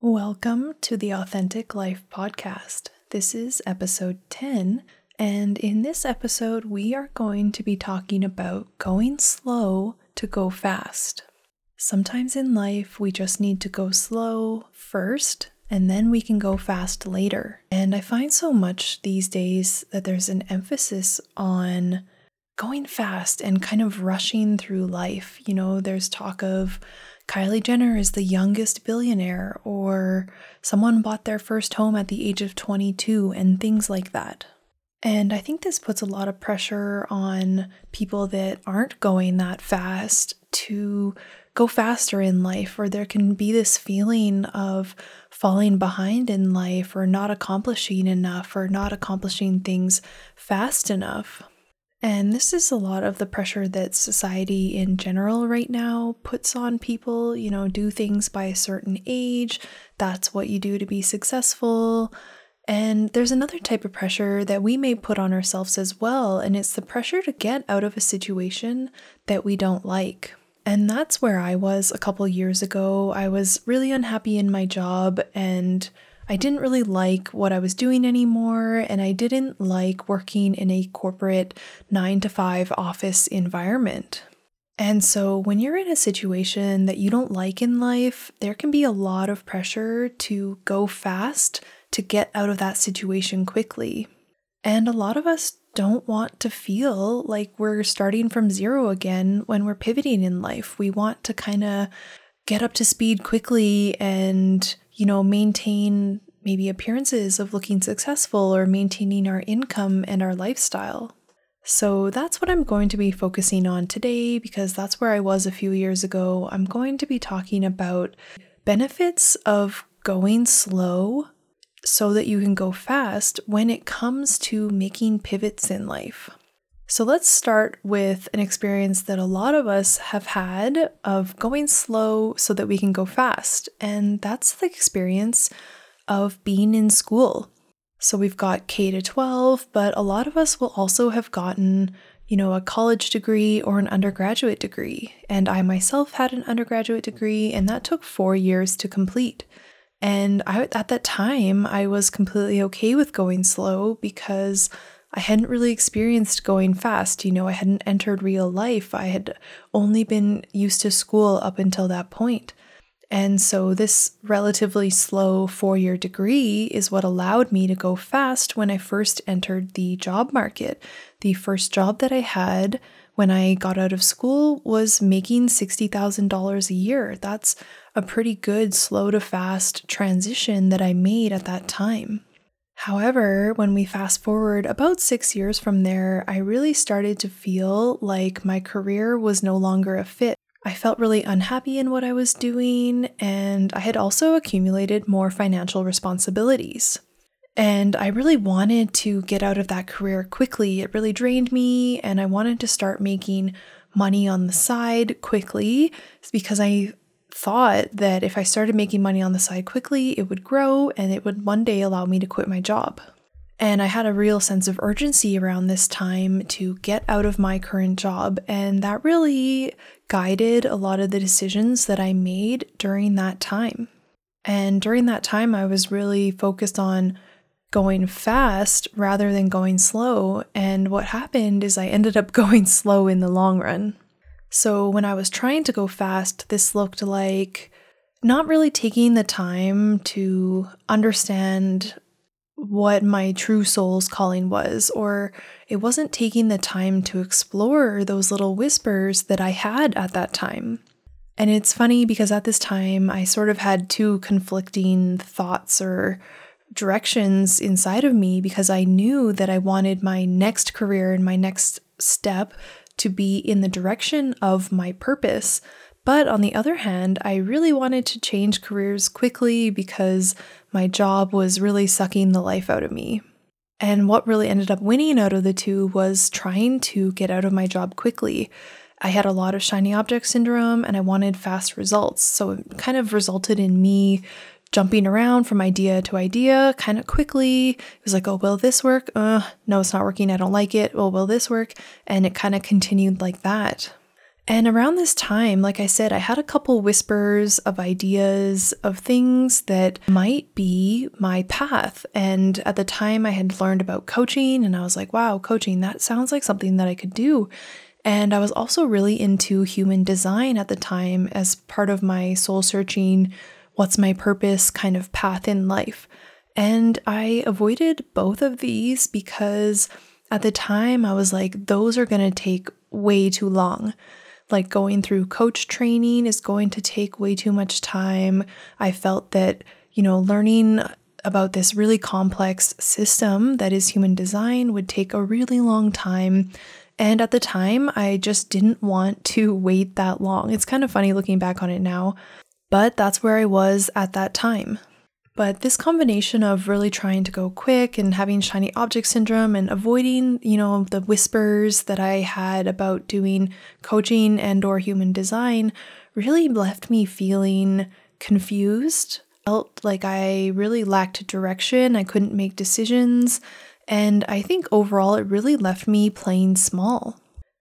Welcome to the Authentic Life Podcast. This is episode 10, and in this episode, we are going to be talking about going slow to go fast. Sometimes in life, we just need to go slow first, and then we can go fast later. And I find so much these days that there's an emphasis on going fast and kind of rushing through life. You know, there's talk of Kylie Jenner is the youngest billionaire, or someone bought their first home at the age of 22, and things like that. And I think this puts a lot of pressure on people that aren't going that fast to go faster in life, or there can be this feeling of falling behind in life, or not accomplishing enough, or not accomplishing things fast enough. And this is a lot of the pressure that society in general right now puts on people. You know, do things by a certain age. That's what you do to be successful. And there's another type of pressure that we may put on ourselves as well, and it's the pressure to get out of a situation that we don't like. And that's where I was a couple years ago. I was really unhappy in my job and I didn't really like what I was doing anymore, and I didn't like working in a corporate nine to five office environment. And so, when you're in a situation that you don't like in life, there can be a lot of pressure to go fast to get out of that situation quickly. And a lot of us don't want to feel like we're starting from zero again when we're pivoting in life. We want to kind of get up to speed quickly and you know, maintain maybe appearances of looking successful or maintaining our income and our lifestyle. So that's what I'm going to be focusing on today because that's where I was a few years ago. I'm going to be talking about benefits of going slow so that you can go fast when it comes to making pivots in life. So let's start with an experience that a lot of us have had of going slow so that we can go fast. And that's the experience of being in school. So we've got K to 12, but a lot of us will also have gotten, you know, a college degree or an undergraduate degree. And I myself had an undergraduate degree, and that took four years to complete. And I, at that time, I was completely okay with going slow because I hadn't really experienced going fast. You know, I hadn't entered real life. I had only been used to school up until that point. And so, this relatively slow four year degree is what allowed me to go fast when I first entered the job market. The first job that I had when I got out of school was making $60,000 a year. That's a pretty good slow to fast transition that I made at that time. However, when we fast forward about six years from there, I really started to feel like my career was no longer a fit. I felt really unhappy in what I was doing, and I had also accumulated more financial responsibilities. And I really wanted to get out of that career quickly. It really drained me, and I wanted to start making money on the side quickly because I thought that if I started making money on the side quickly, it would grow and it would one day allow me to quit my job. And I had a real sense of urgency around this time to get out of my current job. And that really guided a lot of the decisions that I made during that time. And during that time, I was really focused on going fast rather than going slow. And what happened is I ended up going slow in the long run. So when I was trying to go fast, this looked like not really taking the time to understand what my true soul's calling was, or it wasn't taking the time to explore those little whispers that I had at that time. And it's funny because at this time, I sort of had two conflicting thoughts or directions inside of me because I knew that I wanted my next career and my next step to be in the direction of my purpose. But on the other hand, I really wanted to change careers quickly because my job was really sucking the life out of me. And what really ended up winning out of the two was trying to get out of my job quickly. I had a lot of shiny object syndrome and I wanted fast results. So it kind of resulted in me jumping around from idea to idea kind of quickly. It was like, oh, will this work? Uh, no, it's not working. I don't like it. Well, will this work? And it kind of continued like that. And around this time, like I said, I had a couple whispers of ideas of things that might be my path. And at the time, I had learned about coaching, and I was like, wow, coaching, that sounds like something that I could do. And I was also really into human design at the time as part of my soul searching, what's my purpose kind of path in life. And I avoided both of these because at the time I was like, those are going to take way too long. Like going through coach training is going to take way too much time. I felt that, you know, learning about this really complex system that is human design would take a really long time. And at the time, I just didn't want to wait that long. It's kind of funny looking back on it now, but that's where I was at that time. But this combination of really trying to go quick and having shiny object syndrome and avoiding, you know, the whispers that I had about doing coaching and or human design really left me feeling confused. Felt like I really lacked direction. I couldn't make decisions. And I think overall it really left me playing small.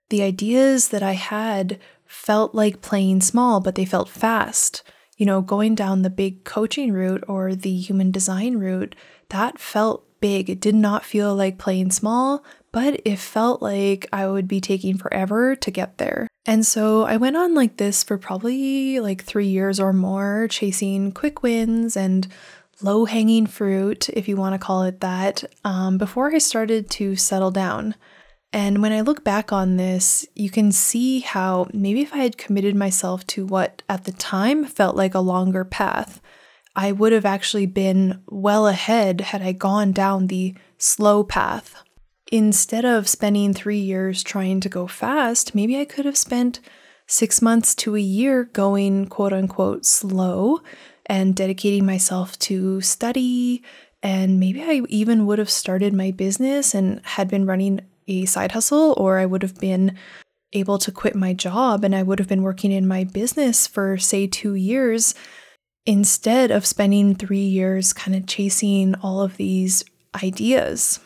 The ideas that I had felt like playing small, but they felt fast you know, going down the big coaching route or the human design route, that felt big. It did not feel like playing small, but it felt like I would be taking forever to get there. And so I went on like this for probably like three years or more, chasing quick wins and low hanging fruit, if you want to call it that, um, before I started to settle down. And when I look back on this, you can see how maybe if I had committed myself to what at the time felt like a longer path, I would have actually been well ahead had I gone down the slow path. Instead of spending three years trying to go fast, maybe I could have spent six months to a year going quote unquote slow and dedicating myself to study. And maybe I even would have started my business and had been running a side hustle, or I would have been able to quit my job and I would have been working in my business for, say, two years instead of spending three years kind of chasing all of these ideas.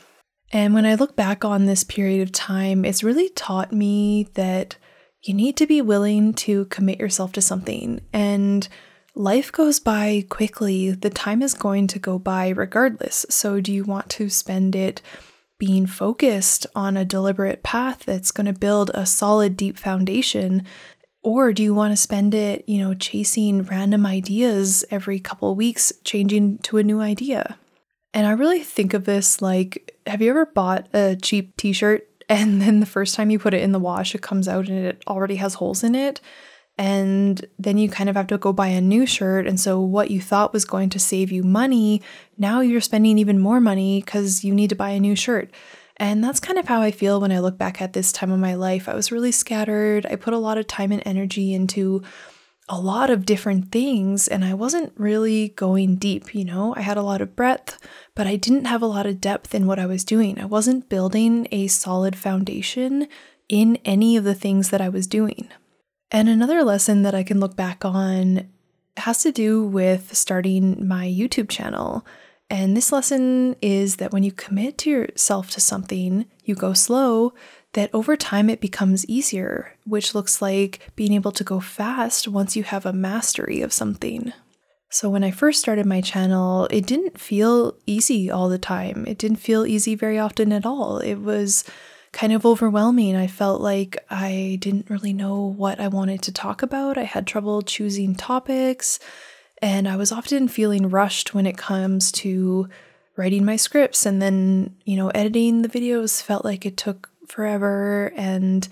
And when I look back on this period of time, it's really taught me that you need to be willing to commit yourself to something. And life goes by quickly. The time is going to go by regardless. So, do you want to spend it being focused on a deliberate path that's going to build a solid, deep foundation? Or do you want to spend it, you know, chasing random ideas every couple weeks, changing to a new idea? And I really think of this like have you ever bought a cheap t shirt and then the first time you put it in the wash, it comes out and it already has holes in it? And then you kind of have to go buy a new shirt. And so, what you thought was going to save you money, now you're spending even more money because you need to buy a new shirt. And that's kind of how I feel when I look back at this time of my life. I was really scattered. I put a lot of time and energy into a lot of different things, and I wasn't really going deep, you know? I had a lot of breadth, but I didn't have a lot of depth in what I was doing. I wasn't building a solid foundation in any of the things that I was doing. And another lesson that I can look back on has to do with starting my YouTube channel. And this lesson is that when you commit to yourself to something, you go slow, that over time it becomes easier, which looks like being able to go fast once you have a mastery of something. So, when I first started my channel, it didn't feel easy all the time. It didn't feel easy very often at all. It was kind of overwhelming. I felt like I didn't really know what I wanted to talk about. I had trouble choosing topics, and I was often feeling rushed when it comes to writing my scripts and then, you know, editing the videos felt like it took forever and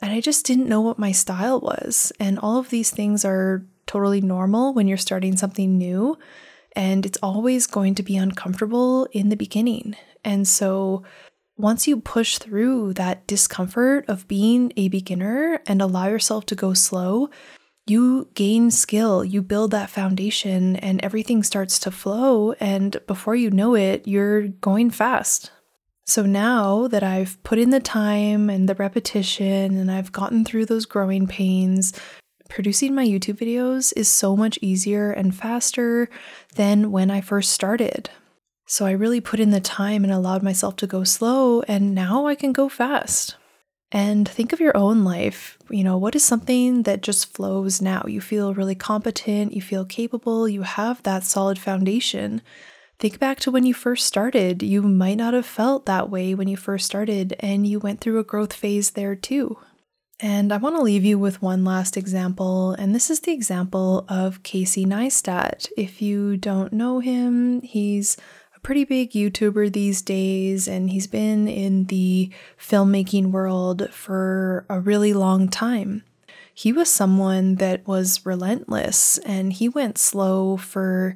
and I just didn't know what my style was. And all of these things are totally normal when you're starting something new, and it's always going to be uncomfortable in the beginning. And so once you push through that discomfort of being a beginner and allow yourself to go slow, you gain skill, you build that foundation, and everything starts to flow. And before you know it, you're going fast. So now that I've put in the time and the repetition and I've gotten through those growing pains, producing my YouTube videos is so much easier and faster than when I first started. So I really put in the time and allowed myself to go slow, and now I can go fast. And think of your own life. You know, what is something that just flows now? You feel really competent, you feel capable, you have that solid foundation. Think back to when you first started. You might not have felt that way when you first started, and you went through a growth phase there too. And I want to leave you with one last example, and this is the example of Casey Neistat. If you don't know him, he's a pretty big YouTuber these days, and he's been in the filmmaking world for a really long time. He was someone that was relentless, and he went slow for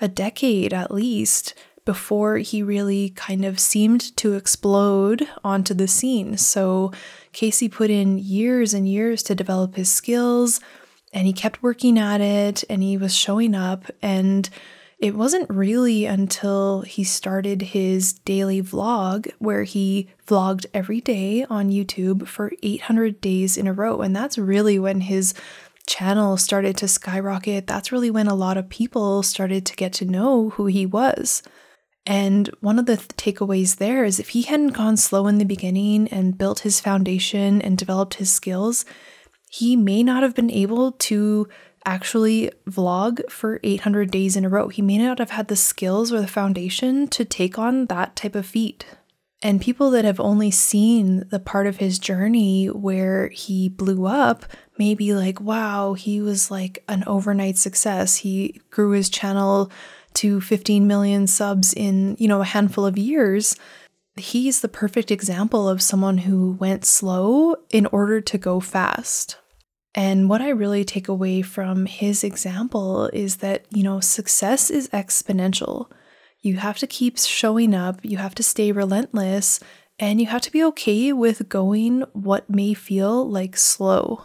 a decade at least before he really kind of seemed to explode onto the scene. So Casey put in years and years to develop his skills and he kept working at it and he was showing up. And it wasn't really until he started his daily vlog where he vlogged every day on YouTube for 800 days in a row. And that's really when his channel started to skyrocket. That's really when a lot of people started to get to know who he was. And one of the th- takeaways there is if he hadn't gone slow in the beginning and built his foundation and developed his skills, he may not have been able to actually vlog for 800 days in a row. He may not have had the skills or the foundation to take on that type of feat. And people that have only seen the part of his journey where he blew up may be like, wow, he was like an overnight success. He grew his channel to 15 million subs in, you know, a handful of years, he's the perfect example of someone who went slow in order to go fast. And what I really take away from his example is that, you know, success is exponential. You have to keep showing up, you have to stay relentless, and you have to be okay with going what may feel like slow.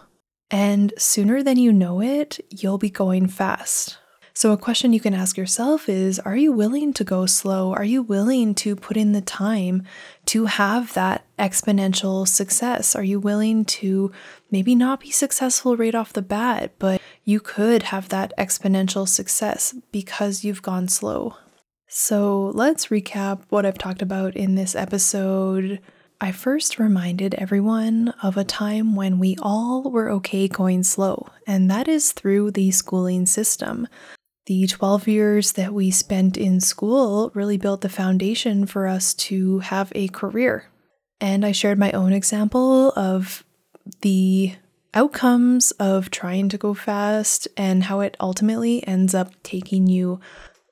And sooner than you know it, you'll be going fast. So, a question you can ask yourself is Are you willing to go slow? Are you willing to put in the time to have that exponential success? Are you willing to maybe not be successful right off the bat, but you could have that exponential success because you've gone slow? So, let's recap what I've talked about in this episode. I first reminded everyone of a time when we all were okay going slow, and that is through the schooling system. The 12 years that we spent in school really built the foundation for us to have a career. And I shared my own example of the outcomes of trying to go fast and how it ultimately ends up taking you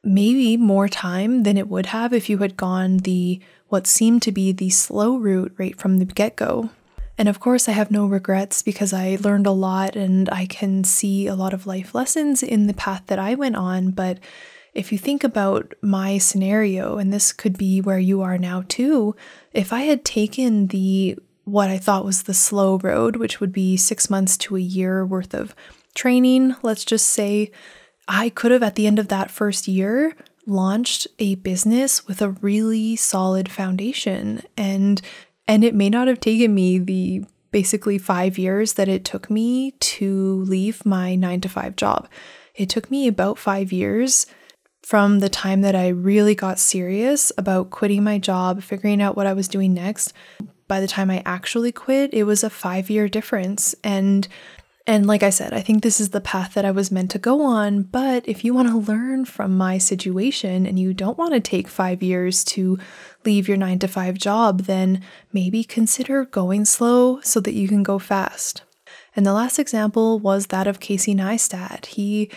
maybe more time than it would have if you had gone the what seemed to be the slow route right from the get go. And of course, I have no regrets because I learned a lot and I can see a lot of life lessons in the path that I went on. But if you think about my scenario, and this could be where you are now too, if I had taken the what I thought was the slow road, which would be six months to a year worth of training, let's just say, I could have at the end of that first year launched a business with a really solid foundation and and it may not have taken me the basically five years that it took me to leave my nine to five job. It took me about five years from the time that I really got serious about quitting my job, figuring out what I was doing next. By the time I actually quit, it was a five year difference. And and like I said, I think this is the path that I was meant to go on. But if you want to learn from my situation and you don't want to take five years to leave your nine to five job, then maybe consider going slow so that you can go fast. And the last example was that of Casey Neistat. He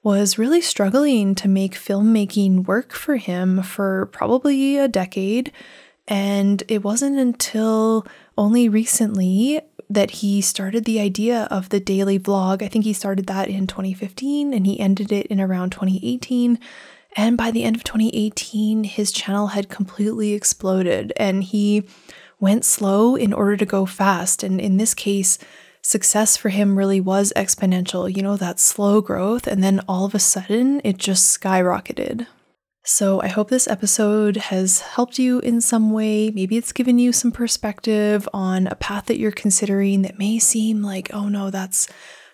was really struggling to make filmmaking work for him for probably a decade. And it wasn't until only recently that he started the idea of the daily vlog. I think he started that in 2015 and he ended it in around 2018. And by the end of 2018, his channel had completely exploded and he went slow in order to go fast. And in this case, success for him really was exponential, you know, that slow growth. And then all of a sudden, it just skyrocketed. So, I hope this episode has helped you in some way. Maybe it's given you some perspective on a path that you're considering that may seem like, oh no, that's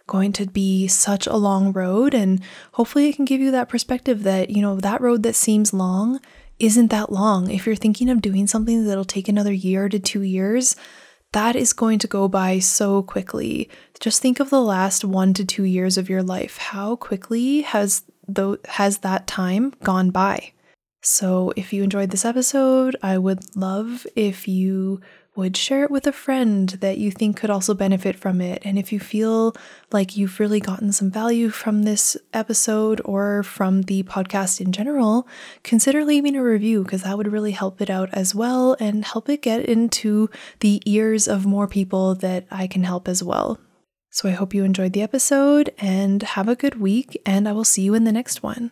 going to be such a long road. And hopefully, it can give you that perspective that, you know, that road that seems long isn't that long. If you're thinking of doing something that'll take another year to two years, that is going to go by so quickly. Just think of the last 1 to 2 years of your life. How quickly has though has that time gone by? So, if you enjoyed this episode, I would love if you would share it with a friend that you think could also benefit from it. And if you feel like you've really gotten some value from this episode or from the podcast in general, consider leaving a review because that would really help it out as well and help it get into the ears of more people that I can help as well. So I hope you enjoyed the episode and have a good week, and I will see you in the next one.